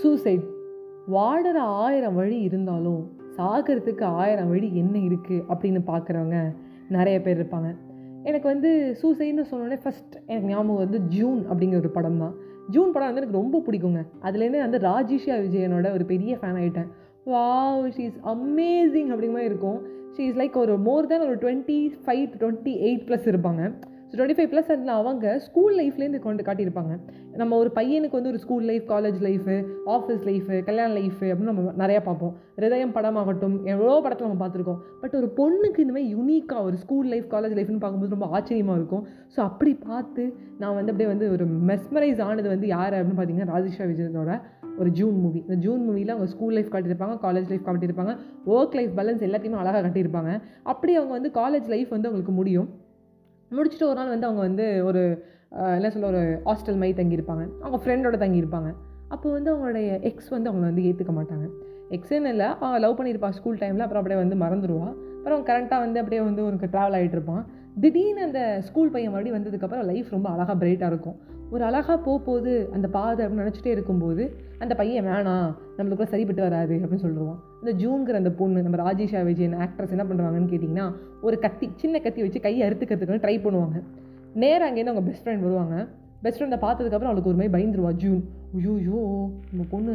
Suicide வாடுற ஆயிரம் வழி இருந்தாலும் சாகிறதுக்கு ஆயிரம் வழி என்ன இருக்குது அப்படின்னு பார்க்குறவங்க நிறைய பேர் இருப்பாங்க. எனக்கு வந்து சூசைட்னு சொன்னோடனே ஃபஸ்ட் எனக்கு ஞாபகம் வந்து ஜூன் அப்படிங்கிற ஒரு படம் தான். ஜூன் படம் வந்து எனக்கு ரொம்ப பிடிக்குங்க. அதுலேருந்து வந்து ராஜேஷியா விஜயனோட ஒரு பெரிய ஃபேன் ஆகிட்டேன் வாவ் ஷீ இஸ் அமேசிங் அப்படிங்கிற மாதிரி இருக்கும். ஷீ இஸ் லைக் ஒரு மோர் தேன் ஒரு twenty five to twenty eight plus இருப்பாங்க. ஸோ டுவெண்ட்டி ஃபைவ் ப்ளஸ் அதில் அவங்க ஸ்கூல் லைஃப்லேருந்து கொண்டு காட்டியிருப்பாங்க. நம்ம ஒரு பையனுக்கு வந்து ஒரு school life college life office life கல்யாண லைஃபு அப்படின்னு நம்ம நிறையா பார்ப்போம். ஹிருதயம் படமாகட்டும் எவ்வளோ படத்தில் நம்ம பார்த்துருக்கோம். பட் ஒரு பொண்ணுக்கு இந்த மாதிரி யூனிக்காக ஒரு ஸ்கூல் லைஃப் காலேஜ் லைஃப்னு பார்க்கும்போது ரொம்ப ஆச்சரியமாக இருக்கும். ஸோ அப்படி பார்த்து நான் வந்து அப்படியே வந்து ஒரு மெஸ்மரைஸ் ஆனது வந்து யார் அப்படின்னு பார்த்தீங்கன்னா ராஜேஷா விஜயனோட ஒரு ஜூன் மூவி இந்த ஜூன் மூவியில் அவங்க ஸ்கூல் லைஃப் காட்டியிருப்பாங்க காலேஜ் லைஃப் காட்டியிருப்பாங்க. ஒர்க் லைஃப் பேலன்ஸ் எல்லாத்தையுமே அழகாக காட்டியிருப்பாங்க. அப்படி அவங்க வந்து காலேஜ் லைஃப் வந்து அவங்களுக்கு முடியும். முடிச்சுட்டு ஒரு நாள் வந்து அவங்க வந்து ஒரு என்ன சொல்ல ஒரு ஹாஸ்டல் மாதிரி தங்கியிருப்பாங்க. அவங்க ஃப்ரெண்டோட தங்கியிருப்பாங்க. அப்போ வந்து அவங்களுடைய எக்ஸ் வந்து அவங்கள வந்து ஏற்றுக்க மாட்டாங்க. எக்ஸ்ன்னு இல்லை அவன் லவ் பண்ணியிருப்பான் ஸ்கூல் டைமில் அப்புறம் அப்படியே வந்து மறந்துடுவாள் அப்புறம் கரண்ட்டாக வந்து அப்படியே வந்து உனக்கு ட்ராவல் ஆகிட்டு இருப்பான் திடீர்னு அந்த ஸ்கூல் பையன் மறுபடியும் வந்ததுக்கப்புறம் லைஃப் ரொம்ப அழகாக பிரைட்டாக இருக்கும். ஒரு அழகாக போக போகுது அந்த பாதை அப்படின்னு நினச்சிட்டே இருக்கும்போது அந்த பையன் வேணாம் நம்மளுக்குள்ள சரிப்பட்டு வராது அப்படின்னு சொல்லிடுவான் இந்த ஜூன்கிற அந்த பொண்ணு நம்ம ராஜேஷா விஜயன் ஆக்ட்ரஸ் என்ன பண்ணுவாங்கன்னு கேட்டிங்கன்னா ஒரு கத்தி சின்ன கத்தி வச்சு கையை அறுத்துக்கிறதுக்கு ட்ரை பண்ணுவாங்க. நேராக அங்கேருந்து அவங்க பெஸ்ட் ஃப்ரெண்ட் வருவாங்க. பெஸ்ட் ஃப்ரெண்டை பார்த்ததுக்கப்புறம் அவளுக்கு ஒரு மாதிரி பயந்துருவா. ஜூன் ஐயோ நம்ம பொண்ணு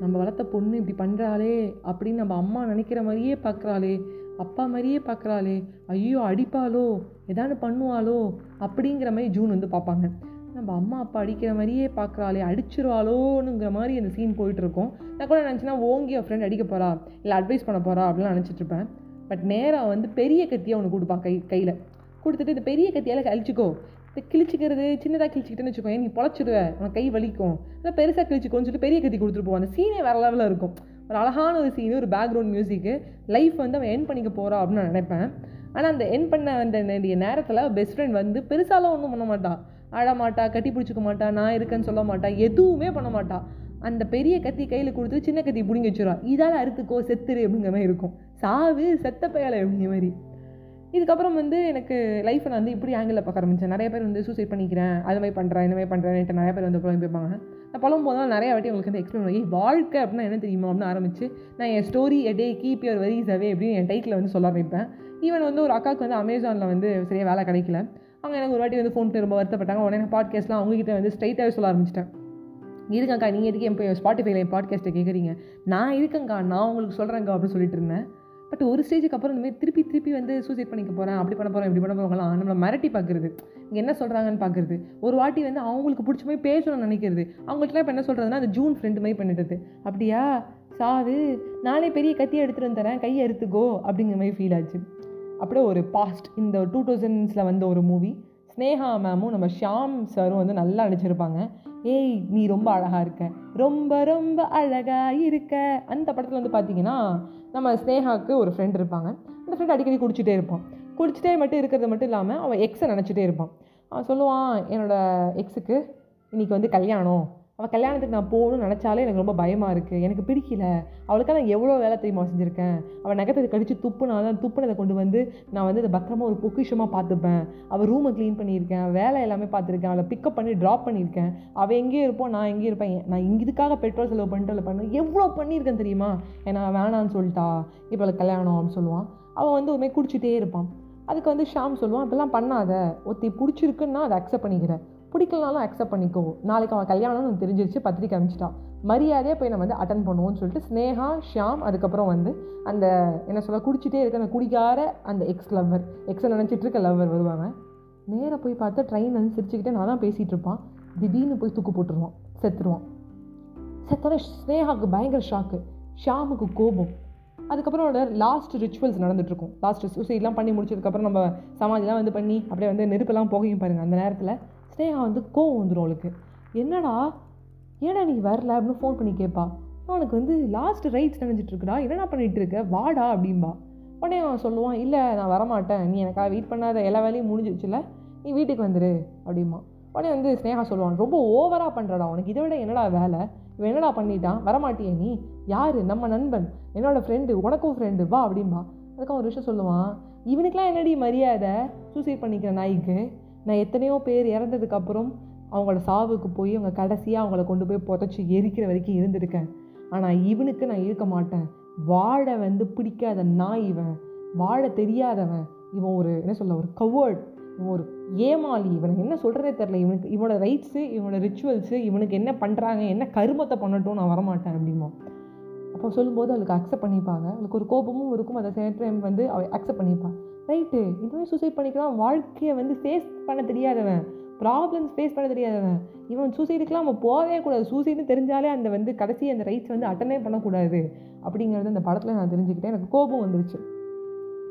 நம்ம வளர்த்த பொண்ணு இப்படி பண்ணுறாளே அப்படின்னு நம்ம அம்மா நினைக்கிற மாதிரியே பார்க்குறாளே அப்பா மாதிரியே பார்க்குறாளே ஐயோ அடிப்பாளோ ஏதாவது பண்ணுவாளோ அப்படிங்கிற மாதிரி ஜூன் வந்து பார்ப்பாங்க. நம்ம அம்மா அப்பா அடிக்கிற மாதிரியே பார்க்குறாளே அடிச்சிருவாளோனுங்கிற மாதிரி அந்த சீன் போயிட்டுருக்கோம். நான் கூட நினச்சினா ஓங்கி என் ஃப்ரெண்ட் அடிக்க போகிறா இல்லை அட்வைஸ் பண்ண போகிறா அப்படிலாம் நினச்சிட்டு இருப்பேன். பட் நேராக வந்து பெரிய கத்தியை அவனுக்கு கொடுப்பா கை கையில். கொடுத்துட்டு இந்த பெரிய கத்தியால் கழிச்சிக்கோ. இந்த கிழிச்சிக்கிறது சின்னதாக கிழிச்சிக்கிட்டேன்னு வச்சுக்கோ ஏன் நீ பொழைச்சிடுவ உனக்கு கை வலிக்கும். இல்லை பெருசாக கிழிச்சிக்கோன்னு சொல்லிட்டு பெரிய கத்தி கொடுத்துட்டு போவான் அந்த சீனே வேறு லெவலில் இருக்கும். ஒரு அழகான ஒரு சீனு ஒரு பேக்ரவுண்ட் மியூசிக்கு லைஃப் வந்து அவன் என் பண்ணிக்க போகிறா அப்படின்னு நான் நினைப்பேன். ஆனால் அந்த என் பண்ண அந்த நேரத்தில் பெஸ்ட் ஃப்ரெண்ட் வந்து பெருசாலாம் ஒன்றும் பண்ண மாட்டான் அழமாட்டா கட்டி பிடிச்சிக்க மாட்டா நான் இருக்கேன்னு சொல்ல மாட்டா எதுவுமே பண்ண மாட்டா. அந்த பெரிய கத்தி கையில் கொடுத்து சின்ன கத்தி பிடிங்கி வச்சிருவா. இதால் அறுத்துக்கோ செத்துரு அப்படிங்கிற மாதிரி இருக்கும். சாவு செத்த பயலை அப்படிங்கிற மாதிரி. இதுக்கப்புறம் வந்து எனக்கு லைஃப்பை நான் வந்து இப்படி ஆங்கிளில் பார்க்க ஆரம்பிச்சேன். நிறைய பேர் வந்து சூசைட் பண்ணிக்கிறேன் அது மாதிரி பண்ணுறேன் இந்த மாதிரி பண்ணுறேன்ட்டு நிறைய பேர் வந்து புலம்பி வைப்பாங்க நான் புலம்பும் போதெல்லாம் நிறைய வாட்டி உங்களுக்கு வந்து எக்ஸ்பிளைன் பண்ணி வாழ்க்கை அப்படின்னா என்ன தெரியுமா? அப்படின்னு ஆரம்பிச்சு நான் என் story a day keep your worries away அப்படின்னு என் டைட்டில் வந்து சொல்ல ஆரம்பிப்பேன். ஈவன் வந்து ஒரு அக்காவுக்கு வந்து அமேசானில் வந்து சரியாக வேலை கிடைக்கல. அவங்க எனக்கு ஒரு வாட்டி வந்து ஃபோன் பண்ணி ரொம்ப வருத்தப்பட்டாங்க. உடனே பாட்காஸ்ட்லாம் அவங்ககிட்ட வந்து ஸ்ட்ரைட்டாகவே சொல்ல ஆரம்பிச்சிட்டேன். இருக்கங்க்கா நீங்கள் எதுக்கு என் போய் ஸ்பாட்டிஃபைல என் பாட்காஸ்ட்டை கேட்குறீங்க நான் இருக்கேங்க்கா நான் உங்களுக்கு சொல்கிறேங்க்கா அப்படின்னு சொல்லிட்டு இருந்தேன். பட் ஒரு ஸ்டேஜுக்கு அப்புறம் இந்தமாதிரி திருப்பி திருப்பி வந்து சூசைட் பண்ணிக்க போகிறேன் அப்படி பண்ண போகிறேன் இப்படி பண்ண போகிறவங்களாம் நம்மளை மிரட்டி பார்க்குறது. இங்கே என்ன சொல்கிறாங்கன்னு பார்க்குறது. ஒரு வாட்டி வந்து அவங்களுக்கு பிடிச்ச மாதிரி பேசணும்னு நினைக்கிறது. அவங்கள்ட்ட இப்போ என்ன சொல்கிறதுனா அந்த ஜூன் ஃப்ரெண்டு மாதிரி பண்ணிடுது அப்படியா? சாவு நானே பெரிய கத்தியை எடுத்துகிட்டு வந்து தரேன். கையை எடுத்துக்கோ அப்படிங்கிற மாதிரி ஃபீல் ஆச்சு. அப்படியே ஒரு பாஸ்ட் இந்த டூ தௌசண்ட்ஸில் வந்த ஒரு மூவி ஸ்னேகா மேமும் நம்ம ஷியாம் சாரும் வந்து நல்லா நடிச்சிருப்பாங்க. ஏய் நீ ரொம்ப அழகாக இருக்க. ரொம்ப ரொம்ப அழகாக இருக்க. அந்த படத்தில் வந்து பார்த்தீங்கன்னா நம்ம ஸ்னேகாவுக்கு ஒரு ஃப்ரெண்ட் இருப்பாங்க. அந்த ஃப்ரெண்ட் அடிக்கடி குடிச்சிட்டே இருப்பான். குடிச்சிட்டே மட்டும் இருக்கிறது மட்டும் இல்லாமல் அவன் எக்ஸை நினச்சிட்டே இருப்பான். அவன் சொல்லுவான் என்னோட எக்ஸுக்கு இன்றைக்கி வந்து கல்யாணம். அவள் கல்யாணத்துக்கு நான் போகணும்னு நினச்சாலே எனக்கு ரொம்ப பயமாக இருக்குது எனக்கு பிடிக்கல. அவளுக்காக நான் எவ்வளோ வேலை தெரியுமா செஞ்சுருக்கேன்? அவள் நகத்தை கடித்து துப்புனாலும் துப்புனதை கொண்டு வந்து நான் வந்து அதை பத்திரமா ஒரு பொக்கிஷமாக பார்த்துப்பேன். அவள் ரூமை க்ளீன் பண்ணியிருக்கேன். வேலை எல்லாமே பார்த்துருக்கேன். அவளை பிக்கப் பண்ணி ட்ராப் பண்ணியிருக்கேன். அவள் எங்கேயும் இருப்போம் நான் எங்கேயும் இருப்பேன். நான் இங்க இதுக்காக பெட்ரோல் செலவு பண்ணிட்டு அவளை பண்ண எவ்வளோ பண்ணியிருக்கேன் தெரியுமா? ஏன்னா வேணான்னு சொல்லிட்டா. இப்போ அவளுக்கு கல்யாணம் அப்படின்னு சொல்லுவான். அவன் வந்து ஒருமே குடிச்சிட்டே இருப்பான். அதுக்கு வந்து ஷாம் சொல்லுவான் இப்படிலாம் பண்ணாத. ஒருத்தி பிடிச்சிருக்குன்னா அதை அக்செப்ட் பண்ணிக்கிறேன் பிடிக்கலனாலும் அக்செப்ட் பண்ணிக்கோ. நாளைக்கு அவன் கல்யாணம்னு எனக்கு தெரிஞ்சிருச்சு பத்திரிக்கை அனுப்பிச்சிட்டான். மரியாதையாக போய் நம்ம வந்து அட்டன் பண்ணுவோம்னு சொல்லிட்டு ஸ்னேகா ஷியாம் அதுக்கப்புறம் வந்து அந்த என்ன சொல்ல குடிச்சிட்டே இருக்க அந்த குடிக்கார அந்த எக்ஸ் லவ்வர் எக்ஸை நினச்சிட்டு இருக்க லவ்வர் வருவாங்க நேராக போய் பார்த்தா ட்ரெயின் வந்து சிரிச்சுக்கிட்டே நான் தான் பேசிகிட்டு இருப்பான். திடீர்னு போய் தூக்கு போட்டுருவான். செத்துருவான். செத்தோட ஸ்னேகாவுக்கு பயங்கர ஷாக்கு ஷியாமுக்கு கோபம். அதுக்கப்புறம் அவரோட லாஸ்ட் ரிச்சுவல்ஸ் நடந்துட்டுருக்கும். லாஸ்ட் சூசைட்லாம் பண்ணி முடிச்சதுக்கப்புறம் நம்ம சமாஜெலாம் வந்து பண்ணி அப்படியே வந்து நெருப்பெல்லாம் போகையும் பாருங்கள் அந்த நேரத்தில். ஸ்னேகா வந்து கோவம் வந்துடும் அவளுக்கு. என்னடா? ஏன்னா நீ வரல? அப்படின்னு ஃபோன் பண்ணி கேட்பா அவனுக்கு வந்து லாஸ்ட் ரைட்ஸ் நனைஞ்சிட்டுருக்குடா என்னடா பண்ணிட்டு இருக்க வாடா அப்படிம்பா. உடனே அவன் சொல்லுவான் இல்லை நான் வரமாட்டேன். நீ எனக்காக வெயிட் பண்ணாத. எல்லா வேலையும் முடிஞ்சிச்சுல நீ வீட்டுக்கு வந்துடு அப்படிமா உடனே வந்து ஸ்னேகா சொல்லுவான் ரொம்ப ஓவராக பண்ணுறடா உனக்கு இதை விட என்னடா வேலை? இவன் என்னடா பண்ணிட்டான்? வரமாட்டியே நீ? யார்? நம்ம நண்பன். என்னோடய ஃப்ரெண்டு உனக்கும் ஃப்ரெண்டு வா அப்படிம்பா. அதுக்கு அவன் ஒரு விஷயம் சொல்லுவான் இவனுக்கெலாம் என்னடி மரியாதை? சூசைட் பண்ணிக்கிற நாய்க்கு? நான் எத்தனையோ பேர் இறந்ததுக்கப்புறம் அவங்களோட சாவுக்கு போய் அவங்க கடைசியாக அவங்கள கொண்டு போய் புதைச்சி எரிக்கிற வரைக்கும் இருந்திருக்கேன். ஆனால் இவனுக்கு நான் இருக்க மாட்டேன். வாழ வந்து பிடிக்காத நான் இவன். வாழ தெரியாதவன். இவன் ஒரு என்ன சொல்ல ஒரு கவர்ட் இவன் ஒரு ஏமாளி. இவனுக்கு என்ன சொல்கிறதே தெரில இவனுக்கு இவனோட ரைட்ஸு இவனோட ரிச்சுவல்ஸு இவனுக்கு என்ன பண்ணுறாங்க என்ன கருமத்தை பண்ணட்டும் நான் வரமாட்டேன் அப்படிமா அப்போ சொல்லும்போது அவளுக்கு அக்செப்ட் பண்ணிப்பாங்க. அவளுக்கு ஒரு கோபமும் இருக்கும். அதை சேம் டைம் வந்து அவள் அக்செப்ட் பண்ணிப்பான் ரைட்டு இதுவே சூசைட் பண்ணிக்கலாம். வாழ்க்கையை வந்து ஃபேஸ் பண்ண தெரியாதவன். ப்ராப்ளம்ஸ் ஃபேஸ் பண்ண தெரியாதவன். இவன் சூசைடுக்கெலாம் நம்ம போகவே கூடாது. சூசைடுன்னு தெரிஞ்சாலே அந்த வந்து கடைசி அந்த ரைட்ஸ் வந்து அட்டனே பண்ணக்கூடாது. அப்படிங்கிறது அந்த படத்தில் நான் தெரிஞ்சுக்கிட்டேன். எனக்கு கோபம் வந்துருச்சு.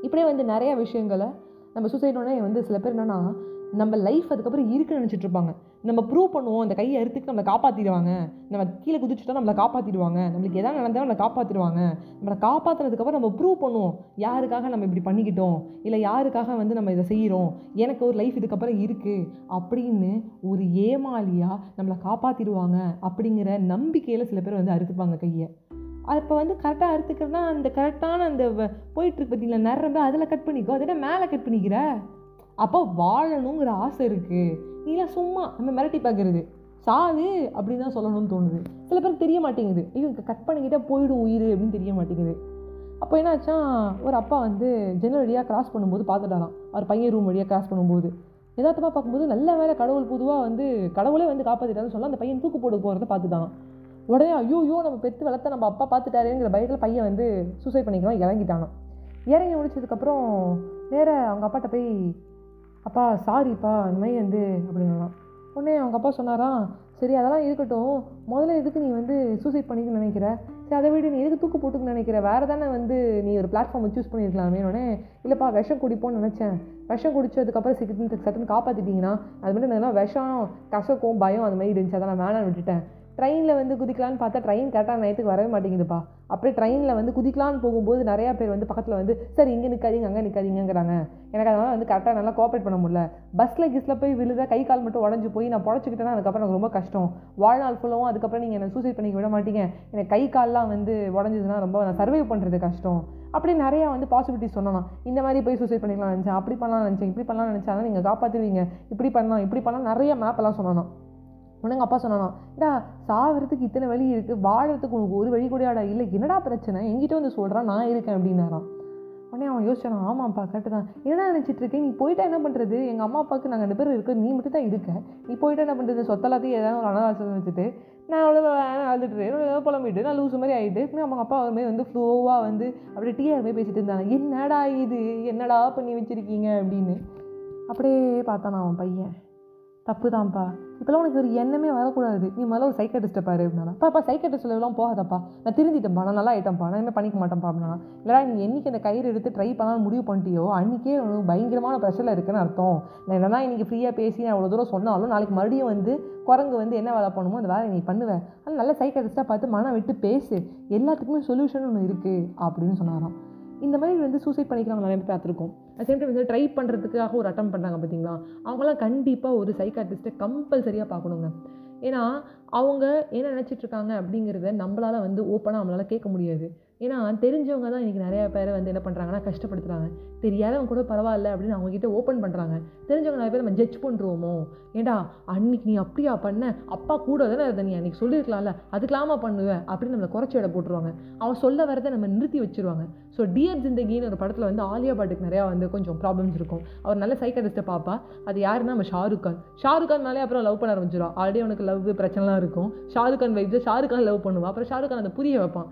இப்படியே வந்து நிறைய விஷயங்களை நம்ம சூசைடோடனே வந்து சில பேர் என்னென்னா நம்ம லைஃப் அதுக்கப்புறம் இருக்குன்னு நினச்சிட்டு இருப்பாங்க. நம்ம ப்ரூவ் பண்ணுவோம் அந்த கையை அறுத்துக்கு நம்மளை காப்பாற்றிடுவாங்க நம்ம கீழே குதிச்சுட்டா நம்மளை காப்பாற்றிடுவாங்க நம்மளுக்கு எதாவது நடந்தாலும் நம்மளை காப்பாற்றிடுவாங்க நம்மளை காப்பாற்றுனதுக்கப்புறம் நம்ம ப்ரூவ் பண்ணுவோம் யாருக்காக நம்ம இப்படி பண்ணிக்கிட்டோம்? இல்லை யாருக்காக வந்து நம்ம இதை செய்கிறோம்? எனக்கு ஒரு லைஃப் இதுக்கப்புறம் இருக்குது அப்படின்னு ஒரு ஏமாலியாக நம்மளை காப்பாற்றிடுவாங்க அப்படிங்கிற நம்பிக்கையில் சில பேர் வந்து அறுத்துப்பாங்க கையை. அப்போ வந்து கரெக்டாக அறுத்துக்கிறதுனா அந்த கரெக்டான அந்த போயிட்டுருக்கு பார்த்தீங்களா? நிறம்ப அதில் கட் பண்ணிக்கோ. அதை மேலே கட் பண்ணிக்கிற? அப்போ வாழணுங்கிற ஆசை இருக்குது நீலாம் சும்மா நம்ம மிரட்டி பார்க்குறது. சாவு அப்படின்னு தான் சொல்லணும்னு தோணுது. சில பேருக்கு தெரிய மாட்டேங்குது. ஐயோ கட் பண்ணிக்கிட்டே போயிடும் உயிர் அப்படின்னு தெரிய மாட்டேங்குது. அப்போ என்னாச்சா ஒரு அப்பா வந்து ஜன்னல் வழியாக கிராஸ் பண்ணும்போது பார்த்துட்டாராம். அவர் பையன் ரூம் வழியாக கிராஸ் பண்ணும்போது. எதார்த்தமாக பார்க்கும்போது நல்ல வேலை கடவுள் பொதுவாக வந்து கடவுளே வந்து காப்பாற்றிட்டாருன்னு சொல்ல அந்த பையன் தூக்கு போட்டு போகிறத பார்த்துட்டான் உடனே ஐயோ ஐயோ நம்ம பெற்று வளர்த்த நம்ம அப்பா பார்த்துட்டாருங்கிற பயத்தில் பையன் வந்து சூசைட் பண்ணிக்கலாம் இறங்கிட்டானான் இறங்கி முடிச்சதுக்கப்புறம் நேராக அவங்க அப்பாட்ட போய் அப்பா சாரிப்பா இந்த மாதிரி வந்து அப்படின்லாம் உடனே அவங்க அப்பா சொன்னாராம் சரி அதெல்லாம் இருக்கட்டும். முதல்ல எதுக்கு நீ வந்து சூசைட் பண்ணிக்க நினைக்கிற? சரி அதை விட நீ எதுக்கு தூக்கு போட்டுக்கன்னு நினைக்கிற? வேறு தானே வந்து நீ ஒரு பிளாட்ஃபார்மை சூஸ் பண்ணியிருக்கலாமே உடனே இல்லைப்பா விஷம் குடிப்போன்னு நினச்சேன். விஷம் குடிச்சதுக்கப்புறம் சிக்கன் சட்டுன்னு காப்பாற்றிட்டீங்கன்னா அது மட்டும் என்னன்னா விஷம் கசக்கும் பயம் அந்த மாதிரி இருந்துச்சு. அதை நான் வேணாம் விட்டுட்டேன். ட்ரெயினில் வந்து குதிக்கலான்னு பார்த்தா ட்ரெயின் கரெக்டாக நேரத்துக்கு வரவே மாட்டேங்குதுப்பா. அப்படியே ட்ரெயினில் வந்து குதிக்கலான்னு போகும்போது நிறையா பேர் வந்து பக்கத்தில் வந்து சார் இங்கே நிற்காதீங்க அங்கே நிற்காதீங்கிறாங்க எனக்கு அதனால் வந்து கரெக்டாக நல்லா கோஆப்ரேட் பண்ண முடியல. பஸ்ஸில் கிஸ்ல போய் விழுத கை கால் மட்டும் உடஞ்சி போய் நான் புடச்சிக்கிட்டேன்னா அதுக்கப்புறம் எனக்கு ரொம்ப கஷ்டம். வாழ்நாள் ஃபுல்லாகவும் அதுக்கப்புறம் நீங்கள் என்னை சூசைட் பண்ணிக்க விட மாட்டீங்க. எனக்கு கை கால்லாம் வந்து உடஞ்சதுன்னா ரொம்ப நான் சர்வை பண்ணுறது கஷ்டம். அப்படி நிறையா வந்து பாசிபிலிட்டிஸ் சொன்னலாம் இந்த மாதிரி போய் சூசைட் பண்ணிக்கலாம் நினச்சேன் அப்படி பண்ணலாம் நினச்சேன் இப்படி பண்ணலாம் நினச்சா நீங்கள் காப்பாற்றுவீங்க இப்படி பண்ணலாம் இப்படி பண்ணலாம் நிறைய மேப்பெல்லாம் உடனே எங்கள் அப்பா சொன்னானா டா சாகிறதுக்கு இத்தனை வழி இருக்குது வாழறதுக்கு உனக்கு ஒரு வழி கூடயாடா இல்லை என்னடா பிரச்சனை? எங்கிட்ட வந்து சொல்கிறான் நான் இருக்கேன் அப்படின்னாரான் உடனே அவன் யோசிச்சானா ஆமாப்பா கரெக்டு தான். என்ன நினச்சிட்டு இருக்கேன் நீ போயிட்டா என்ன பண்ணுறது எங்கள் அம்மா அப்பாவுக்கு நாங்கள் ரெண்டு பேரும் இருக்க நீ மட்டும் தான் இருக்க. நீ போயிட்டா என்ன பண்ணுறது சொத்தலாத்தையும் ஏதாவது ஒரு அனாவாசம் வச்சுட்டு நான் அவ்வளோ அழுதுட்டு ஏதோ புலம்பிட்டு நான் லூசு மாதிரி ஆகிட்டு அவங்க அப்பா ஒரு மாதிரி வந்து ஃப்ளோவாக வந்து அப்படியே டிஆர் மாதிரி பேசிட்டு இருந்தாங்க. என்னடா இது? என்னடா பண்ணி வச்சுருக்கீங்க? அப்படின்னு. அப்படியே பார்த்தானா அவன் பையன். தப்பு தான்ப்பா இப்போலாம் உனக்கு ஒரு எண்ணமே வரக்கூடாது. நீ முதல்ல ஒரு சைக்கட்டிஸ்ட்டை பாரு அப்படின்னா பாப்பா சைக்கட்டிஸ்ட்லாம் போகாதப்பா. நான் திருந்திட்டேன்ப்பா நான் நல்லா ஆகிட்டேன்ப்பா நான் என்ன பண்ணிக்க மாட்டேன்ப்பா அப்படின்னா இல்லைடா நீ என்னைக்கு அந்த கயிறு எடுத்து ட்ரை பண்ணாலும் முடிவு பண்ணிட்டியோ அன்றைக்கே உனக்கு பயங்கரமான ப்ரெஷரில் இருக்குன்னு அர்த்தம். நான் என்னன்னா இன்றைக்கி ஃப்ரீயாக பேசி நான் அவ்வளோ தூரம் சொன்னாலும் நாளைக்கு மறுபடியும் வந்து குரங்கு வந்து என்ன வேலை பண்ணுமோ அந்த வேலை நீ பண்ணுவேன் ஆனால் நல்ல சைக்கட்டிஸ்ட்டாக பார்த்து மனம் விட்டு பேசு. எல்லாத்துக்குமே சொல்யூஷன் ஒன்று இருக்குது அப்படின்னு சொன்னாராம். இந்த மாதிரி வந்து சூசைட் பண்ணிக்கிறவங்க நிறைய பேர் பார்த்துருக்கோம். அட் சேம் டைம் வந்து ட்ரை பண்ணுறதுக்காக ஒரு அட்டம் பண்ணுறாங்க பார்த்தீங்களா? அவங்களாம் கண்டிப்பாக ஒரு சைக்காட்டிஸ்ட்டை கம்பல்சரியாக பார்க்கணுங்க. ஏன்னா அவங்க என்ன நினச்சிட்ருக்காங்க அப்படிங்கிறத நம்மளால் வந்து ஓப்பனாக நம்மளால் கேட்க முடியாது. ஏன்னா தெரிஞ்சவங்க தான் இன்றைக்கி நிறையா பேரை வந்து என்ன பண்ணுறாங்கன்னா கஷ்டப்படுத்துகிறாங்க தெரியாதவங்க கூட பரவாயில்ல அப்படின்னு அவங்ககிட்ட ஓப்பன் பண்ணுறாங்க தெரிஞ்சவங்க நிறைய பேர் நம்ம ஜட்ஜ் பண்ணுறோமோ ஏண்டா அன்னைக்கு நீ அப்படியா பண்ண? அப்பா கூட தானே அதை நீ அன்றைக்கி சொல்லியிருக்கலாம்ல. அதுக்கெல்லாமா பண்ணுவேன் அப்படின்னு நம்மளை குறைச்சி இட போட்டுருவாங்க. அவன் சொல்ல வரதை நம்ம நிறுத்தி வச்சுருவாங்க. ஸோ டியர் ஜிந்தகின்னு ஒரு படத்தில் வந்து ஆலியா பாட்டுக்கு நிறையா வந்து கொஞ்சம் ப்ராப்ளம்ஸ் இருக்கும். அவர் நல்ல சைக்காட்டிஸ்ட்டை பார்ப்பா. அது யாருன்னா நம்ம ஷாருக் கான். ஷாருக் கான்னாலே அப்புறம் லவ் பண்ண ஆரம்பிச்சிடும் ஆல்ரெடி அவனுக்கு லவ் பிரச்சனைலாம் இருக்கும். ஷாருக் கான் வைத்து ஷாருக் கான் லவ் பண்ணுவான் அப்புறம் ஷாருக் கான் அதை புரிய வைப்பான்.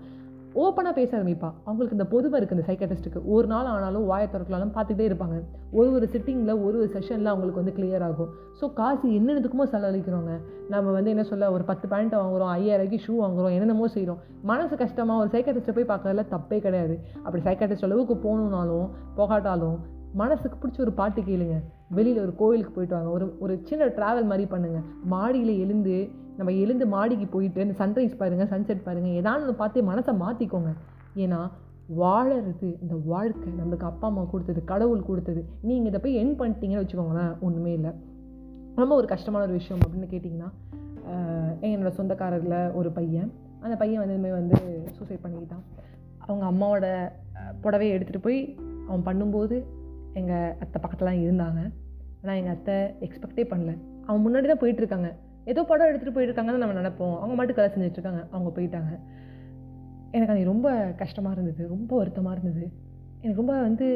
ஓப்பனாக பேச ஆரம்பிப்பா. அவங்களுக்கு இந்த பொதுமை இருக்குது இந்த சைக்காட்டிஸ்ட்டுக்கு ஒரு நாள் ஆனாலும் வாயை திறக்கலாலும் பார்த்துக்கிட்டே இருப்பாங்க. ஒரு ஒரு சிட்டிங்கில் ஒரு ஒரு செஷனில் அவங்களுக்கு வந்து கிளியர் ஆகும். ஸோ காசு என்னென்னதுக்குமோ செலவழிக்கிறோங்க நம்ம வந்து என்ன சொல்ல ஒரு பத்து பேண்ட் வாங்குறோம் ஐயாயிரூபாய்க்கு ஷூ வாங்குறோம் என்னென்னமோ செய்கிறோம் மனசு கஷ்டமாக ஒரு சைக்காட்டிஸ்ட்டை போய் பார்க்கறதுல தப்பே கிடையாது. அப்படி சைக்காட்டிஸ்ட் அளவுக்கு போகணுன்னாலும் போகாட்டாலும் மனசுக்கு பிடிச்ச ஒரு பாட்டு கேளுங்க. வெளியில் ஒரு கோயிலுக்கு போயிட்டு வாங்க. ஒரு ஒரு சின்ன ட்ராவல் மாதிரி பண்ணுங்கள் மாடியில் எழுந்து நம்ம எழுந்து மாடிக்கு போயிட்டு இந்த சன்ரைஸ் பாருங்கள் சன்செட் பாருங்கள் ஏதாவது பார்த்து மனசை மாற்றிக்கோங்க ஏன்னா வாழறது இந்த வாழ்க்கை நம்மளுக்கு அப்பா அம்மா கொடுத்தது கடவுள் கொடுத்தது நீங்கள் இதை போய் என் பண்ணிட்டீங்கன்னு வச்சுக்கோங்களேன் ஒன்றுமே இல்லை. ரொம்ப ஒரு கஷ்டமான ஒரு விஷயம் அப்படின்னு கேட்டிங்கன்னா என்னோடய சொந்தக்காரரில் ஒரு பையன். அந்த பையன் வந்து இதுமாதிரி வந்து சூசைட் பண்ணிக்கிட்டான். அவங்க அம்மாவோட புடவையை எடுத்துகிட்டு போய் அவன் பண்ணும்போது எங்கள் அத்தை பக்கத்துலாம் இருந்தாங்க. ஆனால் எங்கள் அத்தை எக்ஸ்பெக்டே பண்ணல. அவங்க முன்னாடி தான் போயிட்டுருக்காங்க. ஏதோ படம் எடுத்துகிட்டு போயிருக்காங்கன்னு நம்ம நினைப்போம். அவங்க மட்டும் கதை செஞ்சுட்ருக்காங்க அவங்க போயிட்டாங்க. எனக்கு அது ரொம்ப கஷ்டமாக இருந்தது. ரொம்ப வருத்தமாக இருந்தது. எனக்கு ரொம்ப வந்து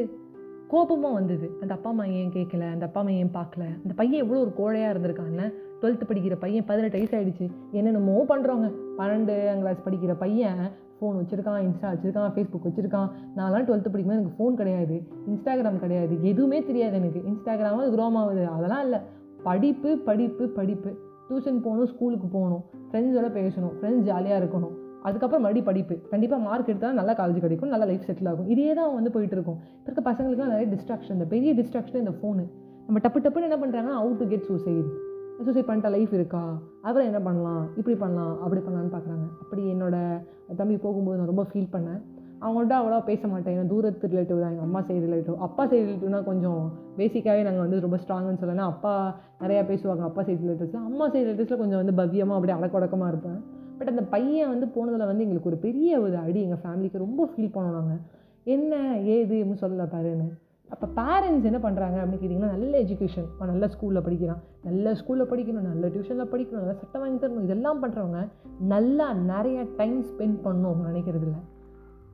கோபமாக வந்தது. அந்த அப்பா அம்மா ஏன் கேட்கல அந்த அப்பா அம்மா ஏன் பார்க்கல அந்த பையன் எவ்வளோ ஒரு கோழையாக இருந்திருக்காங்கன்னு டுவெல்த்து படிக்கிற பையன் பதினெட்டு வயசு ஆகிடுச்சு என்னென்னமோ பண்ணுறவங்க பன்னெண்டு கிளாஸ் படிக்கிற பையன் ஃபோன் வச்சுருக்கான் இன்ஸ்டா வச்சுருக்கான் ஃபேஸ்புக் வச்சுருக்கான். நான்லாம் டுவெல்த்து படிக்கும்போது எனக்கு ஃபோன் கிடையாது இன்ஸ்டாகிராம் கிடையாது எதுவுமே தெரியாது எனக்கு. இன்ஸ்டாகிராம் அது க்ரோம் ஆகுது அதெல்லாம் இல்லை. படிப்பு படிப்பு படிப்பு. டியூஷன் போகணும் ஸ்கூலுக்கு போகணும். ஃப்ரெண்ட்ஸோட பேசணும் ஃப்ரெண்ட்ஸ் ஜாலியாக இருக்கணும். அதுக்கப்புறம் மறுபடியும் படிப்பு. கண்டிப்பாக மார்க் எடுத்தால் நல்ல காலேஜ் கிடைக்கும் நல்ல லைஃப் செட்டில் ஆகும். இதே தான் வந்து போயிட்டு இருக்கும். இப்போ இருக்க பசங்களுக்குலாம் நிறைய டிஸ்ட்ராக்ஷன் இந்த பெரிய டிஸ்ட்ராக்ஷன் இந்த ஃபோனு நம்ம டப்பு டப்புன்னு என்ன பண்ணுறாங்கன்னா out to get suicide suicide பண்ணிட்டா லைஃப் இருக்கா? அப்புறம் என்ன பண்ணலாம்? இப்படி பண்ணலாம் அப்படி பண்ணலான்னு பார்க்குறாங்க அப்படி என்னோட தம்பி போகும்போது நான் ரொம்ப ஃபீல் பண்ணேன். அவங்கள்ட்ட அவ்வளோ பேச மாட்டேன். ஏன்னா தூரத்து ரிலேட்டிவ் தான். எங்கள் அம்மா சைடு ரிலேட்டிவ் அப்பா சைடு ரிலேட்டிவ்னா கொஞ்சம் பேசிக்காகவே நாங்கள் வந்து ரொம்ப ஸ்ட்ராங்குன்னு சொல்லலாம் அப்பா நிறையா பேசுவாங்க. அப்பா சைடு ரிலேட்டிவ்ஸில் அம்மா சைடு ரிலேட்டிவ்ஸில் கொஞ்சம் வந்து பவ்யமாக அப்படியே அடக்கொடக்கமாக இருப்பேன். பட் அந்த பையன் வந்து போனதில் வந்து எங்களுக்கு ஒரு பெரிய ஒரு அடி எங்கள் ஃபேமிலிக்கு ரொம்ப ஃபீல் பண்ணோம் நாங்கள் என்ன ஏது அப்படின்னு சொல்லலை பாருன்னு அப்போ பேரண்ட்ஸ் என்ன பண்ணுறாங்க அப்படின்னு கேட்டிங்கன்னா நல்ல எஜுகேஷன் நல்ல ஸ்கூலில் படிக்கிறான். நல்ல ஸ்கூலில் படிக்கணும் நல்ல டியூஷனில் படிக்கணும் நல்ல சட்டம் வாங்கி தரணும். இதெல்லாம் பண்ணுறவங்க நல்லா நிறைய டைம் ஸ்பெண்ட் பண்ணணும் அப்படின்னு நினைக்கிறது இல்லை.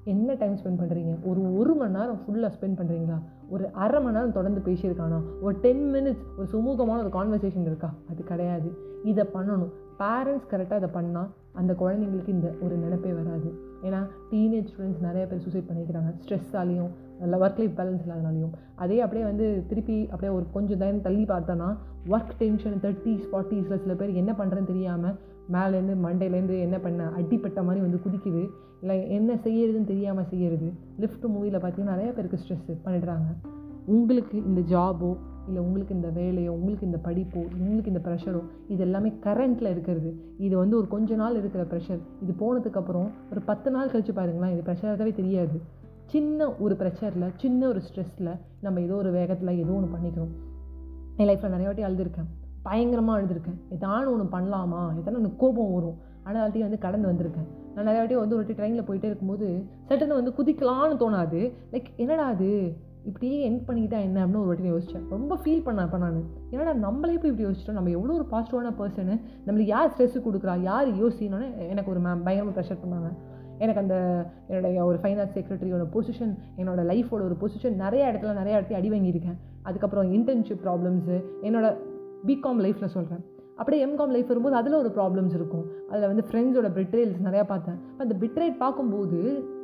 என்ன டைம் ஸ்பெண்ட் பண்ணுறீங்க ஒரு ஒரு மணி நேரம் ஃபுல்லாக ஸ்பெண்ட் பண்ணுறீங்களா ஒரு அரை மணி நேரம் தொடர்ந்து பேசியிருக்கானா? ஒரு டென் மினிட்ஸ் ஒரு சுமூகமான ஒரு கான்வர்சேஷன் இருக்கா? அது கிடையாது. இதை பண்ணணும். பேரண்ட்ஸ் கரெக்டாக இதை பண்ணால் அந்த குழந்தைங்களுக்கு இந்த ஒரு நினைப்பே வராது. ஏன்னா டீனேஜ் ஸ்டூடெண்ட்ஸ் நிறைய பேர் சூசைட் பண்ணிக்கிறாங்க. ஸ்ட்ரெஸ்ஸாலையும் நல்ல ஒர்க் லைஃப் பேலன்ஸ் இல்லாதனாலையும். அதே அப்படியே வந்து திருப்பி அப்படியே ஒரு கொஞ்சம் டைம் தள்ளி பார்த்தோன்னா ஒர்க் டென்ஷன் தேர்ட்டிஸ் ஃபார்ட்டிஸில் சில பேர் என்ன பண்ணுறேன்னு தெரியாமல் மேலேருந்து மண்டையிலேருந்து என்ன பண்ண அடிப்பட்ட மாதிரி வந்து குதிக்குது. இல்லை என்ன செய்யறதுன்னு தெரியாமல் செய்யறது. லிஃப்ட் மூவியில் பார்த்தீங்கன்னா நிறைய பேருக்கு ஸ்ட்ரெஸ் பண்ணிடுறாங்க. உங்களுக்கு இந்த ஜாபோ இல்லை உங்களுக்கு இந்த வேலையோ உங்களுக்கு இந்த படிப்போ உங்களுக்கு இந்த ப்ரெஷரோ இது எல்லாமே கரண்ட்டில் இருக்கிறது. இது வந்து ஒரு கொஞ்ச நாள் இருக்கிற ப்ரெஷர் இது போனதுக்கப்புறம் ஒரு பத்து நாள் கழிச்சு பாருங்களேன் இது ப்ரெஷராகவே தெரியாது. சின்ன ஒரு ப்ரெஷரில் சின்ன ஒரு ஸ்ட்ரெஸ்ஸில் நம்ம ஏதோ ஒரு வேகத்தில் ஏதோ ஒன்று பண்ணிக்கிறோம். என் லைஃப்பில் நிறைய வாட்டி அழுதுருக்கேன். பயங்கரமாக அழுதுருக்கேன். எதானு ஒன்று பண்ணலாமா? எதானு ஒன்று கோபம் வரும். ஆனால் வாட்டி வந்து கடந்து வந்திருக்கேன். நான் நிறைய வாட்டி வந்து ஒரு வாட்டி ட்ரெயினில் போயிட்டே இருக்கும்போது சட்டுன்னு வந்து குதிக்கலான்னு தோணாது. லைக் என்னடா அது? இப்படியே என் பண்ணிக்கிட்டா என்ன அப்படின்னு ஒரு வாட்டி யோசித்தேன் ரொம்ப ஃபீல் பண்ணேன் அப்போ நான். ஏன்னா நம்மளே போய் இப்படி யோசிச்சிட்டோம். நம்ம எவ்வளோ ஒரு பாசிட்டிவான பர்சனு நம்மளுக்கு யார் ஸ்ட்ரெஸ் கொடுக்குறா யார் யோசினோன்னு எனக்கு ஒரு மேம் பயங்கரமாக ப்ரெஷர் பண்ணாங்க. எனக்கு அந்த என்னுடைய ஒரு ஃபைனான்ஸ் செக்ரட்டரியோட பொசிஷன் என்னோடய லைஃபோட ஒரு பொசிஷன் நிறைய இடத்துல நிறைய இடத்துல அடி வாங்கியிருக்கேன். அதுக்கப்புறம் இன்டர்ன்ஷிப் ப்ராப்ளம்ஸு என்னோடய பிகாம் லைஃப்பில் சொல்கிறேன் அப்படியே எம்காம் லைஃப் வரும்போது அதில் ஒரு ப்ராப்ளம்ஸ் இருக்கும். அதில் வந்து ஃப்ரெண்ட்ஸோட பிட்ரேல்ஸ் நிறையா பார்த்தேன். அந்த பிட்ரேட் பார்க்கும்போது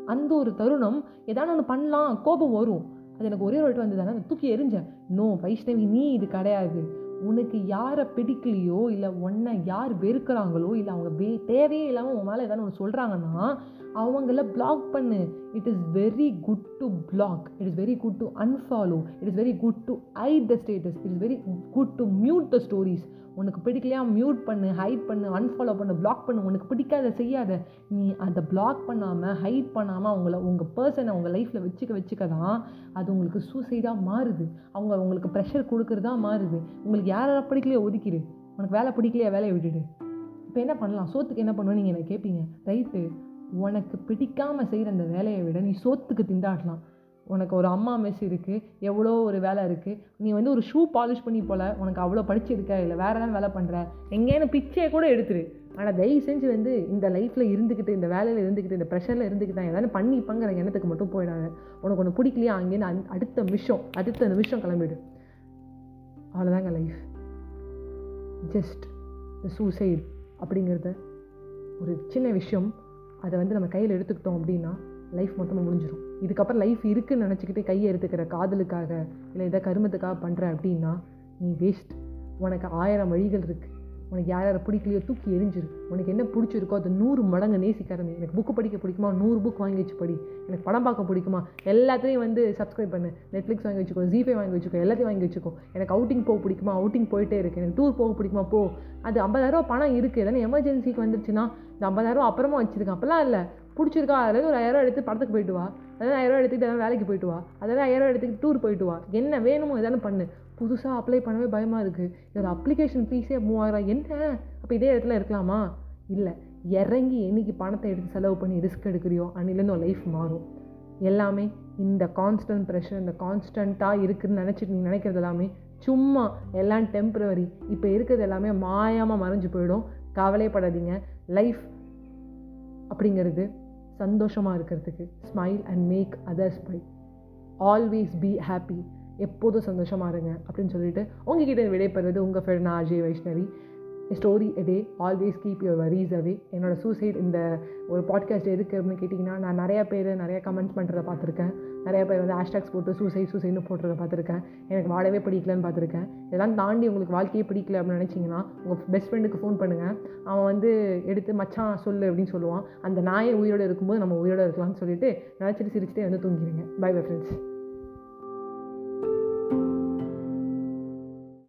அந்த ஒரு தருணம் ஏதாவது ஒன்று பண்ணலாம் கோபம் வரும். அது எனக்கு ஒரே ஒரு வாட்டி வந்தது ஆனால் தூக்கி எரிஞ்சேன் நோ வைஷ்ணவி நீ இது கிடையாது. உனக்கு யாரை பிடிக்கலையோ இல்லை உன்னை யார் வெறுக்கிறாங்களோ இல்லை அவங்க வே தேவையே இல்லாமல் உன் மேலே ஏதாவது ஒன்று சொல்கிறாங்கன்னா அவங்கள பிளாக் பண்ணு. It is very good to block it is very good to unfollow it is very good to hide the status it is very good to mute the stories உனக்கு பிடிக்கலையா? மியூட் பண்ணு ஹைட் பண்ணு unfollow பண்ணு black பண்ணு. உனக்கு பிடிக்காத செய்யாத. நீ அதை பிளாக் பண்ணாமல் ஹைட் பண்ணாமல் அவங்கள உங்கள் பர்சனை உங்கள் லைஃப்பில் வச்சுக்க வச்சுக்க தான் அது உங்களுக்கு சூசைடாக மாறுது. அவங்க உங்களுக்கு ப்ரெஷர் கொடுக்குறதா மாறுது. உங்களுக்கு யாரெல்லாம் பிடிக்கலையோ ஒதுக்கிடு. உனக்கு வேலை பிடிக்கலையா? வேலையை விட்டுடு. இப்போ என்ன பண்ணலாம்? சோத்துக்கு என்ன பண்ணுவேன்னு நீங்கள் என்னை கேட்பீங்க ரைட்டு உனக்கு பிடிக்காமல் செய்கிற அந்த வேலையை விட நீ சோத்துக்கு திண்டாடலாம் உனக்கு ஒரு அம்மா மெஸ் இருக்குது எவ்வளோ ஒரு வேலை இருக்குது நீ வந்து ஒரு ஷூ பாலிஷ் பண்ணி போல் உனக்கு அவ்வளோ படிச்சிருக்க இல்லை வேறு ஏதாவது வேலை பண்ணுற எங்கேயான பிச்சையை கூட எடுத்துரு. ஆனால் தயவு செஞ்சு வந்து இந்த லைஃப்பில் இருந்துக்கிட்டு இந்த வேலையில் இருந்துக்கிட்டு இந்த ப்ரெஷரில் இருந்துக்கிட்டு ஏதாவது பண்ணிப்பாங்கிற எண்ணத்துக்கு மட்டும் போயிடாது. உனக்கு ஒன்று பிடிக்கலையா அங்கேருந்து அந் அடுத்த நிமிஷம் அடுத்த நிமிஷம் கிளம்பிடு. அவ்வளோதாங்க லைஃப் ஜஸ்ட் சூசைட் அப்படிங்கிறத ஒரு சின்ன விஷயம். அதை வந்து நம்ம கையில் எடுத்துக்கிட்டோம் அப்படின்னா லைஃப் மொத்தமாக முடிஞ்சிடும் இதுக்கப்புறம் லைஃப் இருக்குன்னு நினச்சிக்கிட்டு கையை எடுத்துக்கிற காதலுக்காக இல்லை எதாவது கருமத்துக்காக பண்ணுற அப்படின்னா நீ வேஸ்ட் உனக்கு ஆயிரம் வழிகள் இருக்குது உனக்கு யார் யாரை பிடிக்கலையோ தூக்கி எரிஞ்சிரு. உனக்கு என்ன பிடிச்சிருக்கோ அதை நூறு மடங்கு நேசிக்க ஆரம்பி எனக்கு புக்கு படிக்க பிடிக்குமா? நூறு புக் வாங்கி வச்சு படி. எனக்கு படம் பார்க்க பிடிக்குமா? எல்லாத்தையும் வந்து சப்ஸ்கிரைப் பண்ணு. நெட்ஃப்ளிக்ஸ் வாங்கி வச்சுக்கோ ஜிபே வாங்கி வச்சுக்கோ எல்லாத்தையும் வாங்கி வச்சுக்கோ. எனக்கு அவுட்டிங் போக பிடிக்குமா? அவுட்டிங் போயிட்டே இருக்கு. எனக்கு டூர் போக பிடிக்குமா? போ. அது ஐம்பதாயிரரூவா பணம் இருக்குது எதனா எமர்ஜென்சிக்கு வந்துருச்சுன்னா இந்த ஐம்பதாயிரரூவா அப்புறமா வச்சுருக்கேன். அப்போல்லாம் இல்லை. பிடிச்சிருக்கா? அதாவது ஒரு ஆயிரம் எடுத்து படத்துக்கு போயிட்டு வா. அதாவது ஆயிரம் எடுத்துக்கிட்டு எதாவது வேலைக்கு போயிட்டு வா. அதாவது ஆயிரம் எடுத்துக்கிட்டு டூர் போயிட்டு வா. என்ன வேணுமோ எதாவது பண்ணு. புதுசாக அப்ளை பண்ணவே பயமாக இருக்குது இதோட அப்ளிகேஷன் ஃபீஸே மூவாயிரம் என்ன? அப்போ இதே இடத்துல இருக்கலாமா? இல்லை. இறங்கி என்னைக்கு பணத்தை எடுத்து செலவு பண்ணி ரிஸ்க் எடுக்கிறியோ அன்னிலேருந்து உன் லைஃப் மாறும். எல்லாமே இந்த கான்ஸ்டன்ட் ப்ரெஷர் இந்த கான்ஸ்டண்ட்டாக இருக்குதுன்னு நினச்சிட்டு நீ நினைக்கிறது எல்லாமே சும்மா எல்லாம் டெம்ப்ரவரி இப்போ இருக்கிறது எல்லாமே மாயாமல் மறைஞ்சு போயிடும். கவலைப்படாதீங்க. லைஃப் அப்படிங்கிறது சந்தோஷமாக இருக்கிறதுக்கு. Smile and make others by always be happy எப்போதும் சந்தோஷமாக இருங்க அப்படின்னு சொல்லிட்டு உங்ககிட்ட விடைபெறுவது உங்கள் ஃப்ரெண்ட் நான் Ajay Vaishnavi. Story a day always keep your worries away என்னோட சூசைட் இந்த ஒரு பாட்காஸ்ட் எதுக்கு அப்படின்னு கேட்டிங்கன்னா நான் நிறையா பேர் நிறையா கமெண்ட்ஸ் பண்ணுறத பார்த்துருக்கேன். நிறைய பேர் வந்து ஹேஷ்டாக்ஸ் போட்டு சூசைட் சூசைட்னு போட்டுறத பார்த்துருக்கேன். எனக்கு வாழவே பிடிக்கலன்னு பார்த்துருக்கேன். இதெல்லாம் தாண்டி உங்களுக்கு வாழ்க்கையே பிடிக்கல அப்படின்னு நினச்சிங்கன்னா உங்கள் பெஸ்ட் ஃப்ரெண்டுக்கு ஃபோன் பண்ணுங்கள் அவன் வந்து எடுத்து மச்சான் சொல்லு அப்படின்னு சொல்லுவான். அந்த நாயை உயிரோடு இருக்கும்போது நம்ம உயிரோடு இருக்கலாம்னு சொல்லிட்டு நினச்சிட்டு சிரிச்சுட்டே வந்து தூங்கிடுங்க பை பை ஃப்ரெண்ட்ஸ்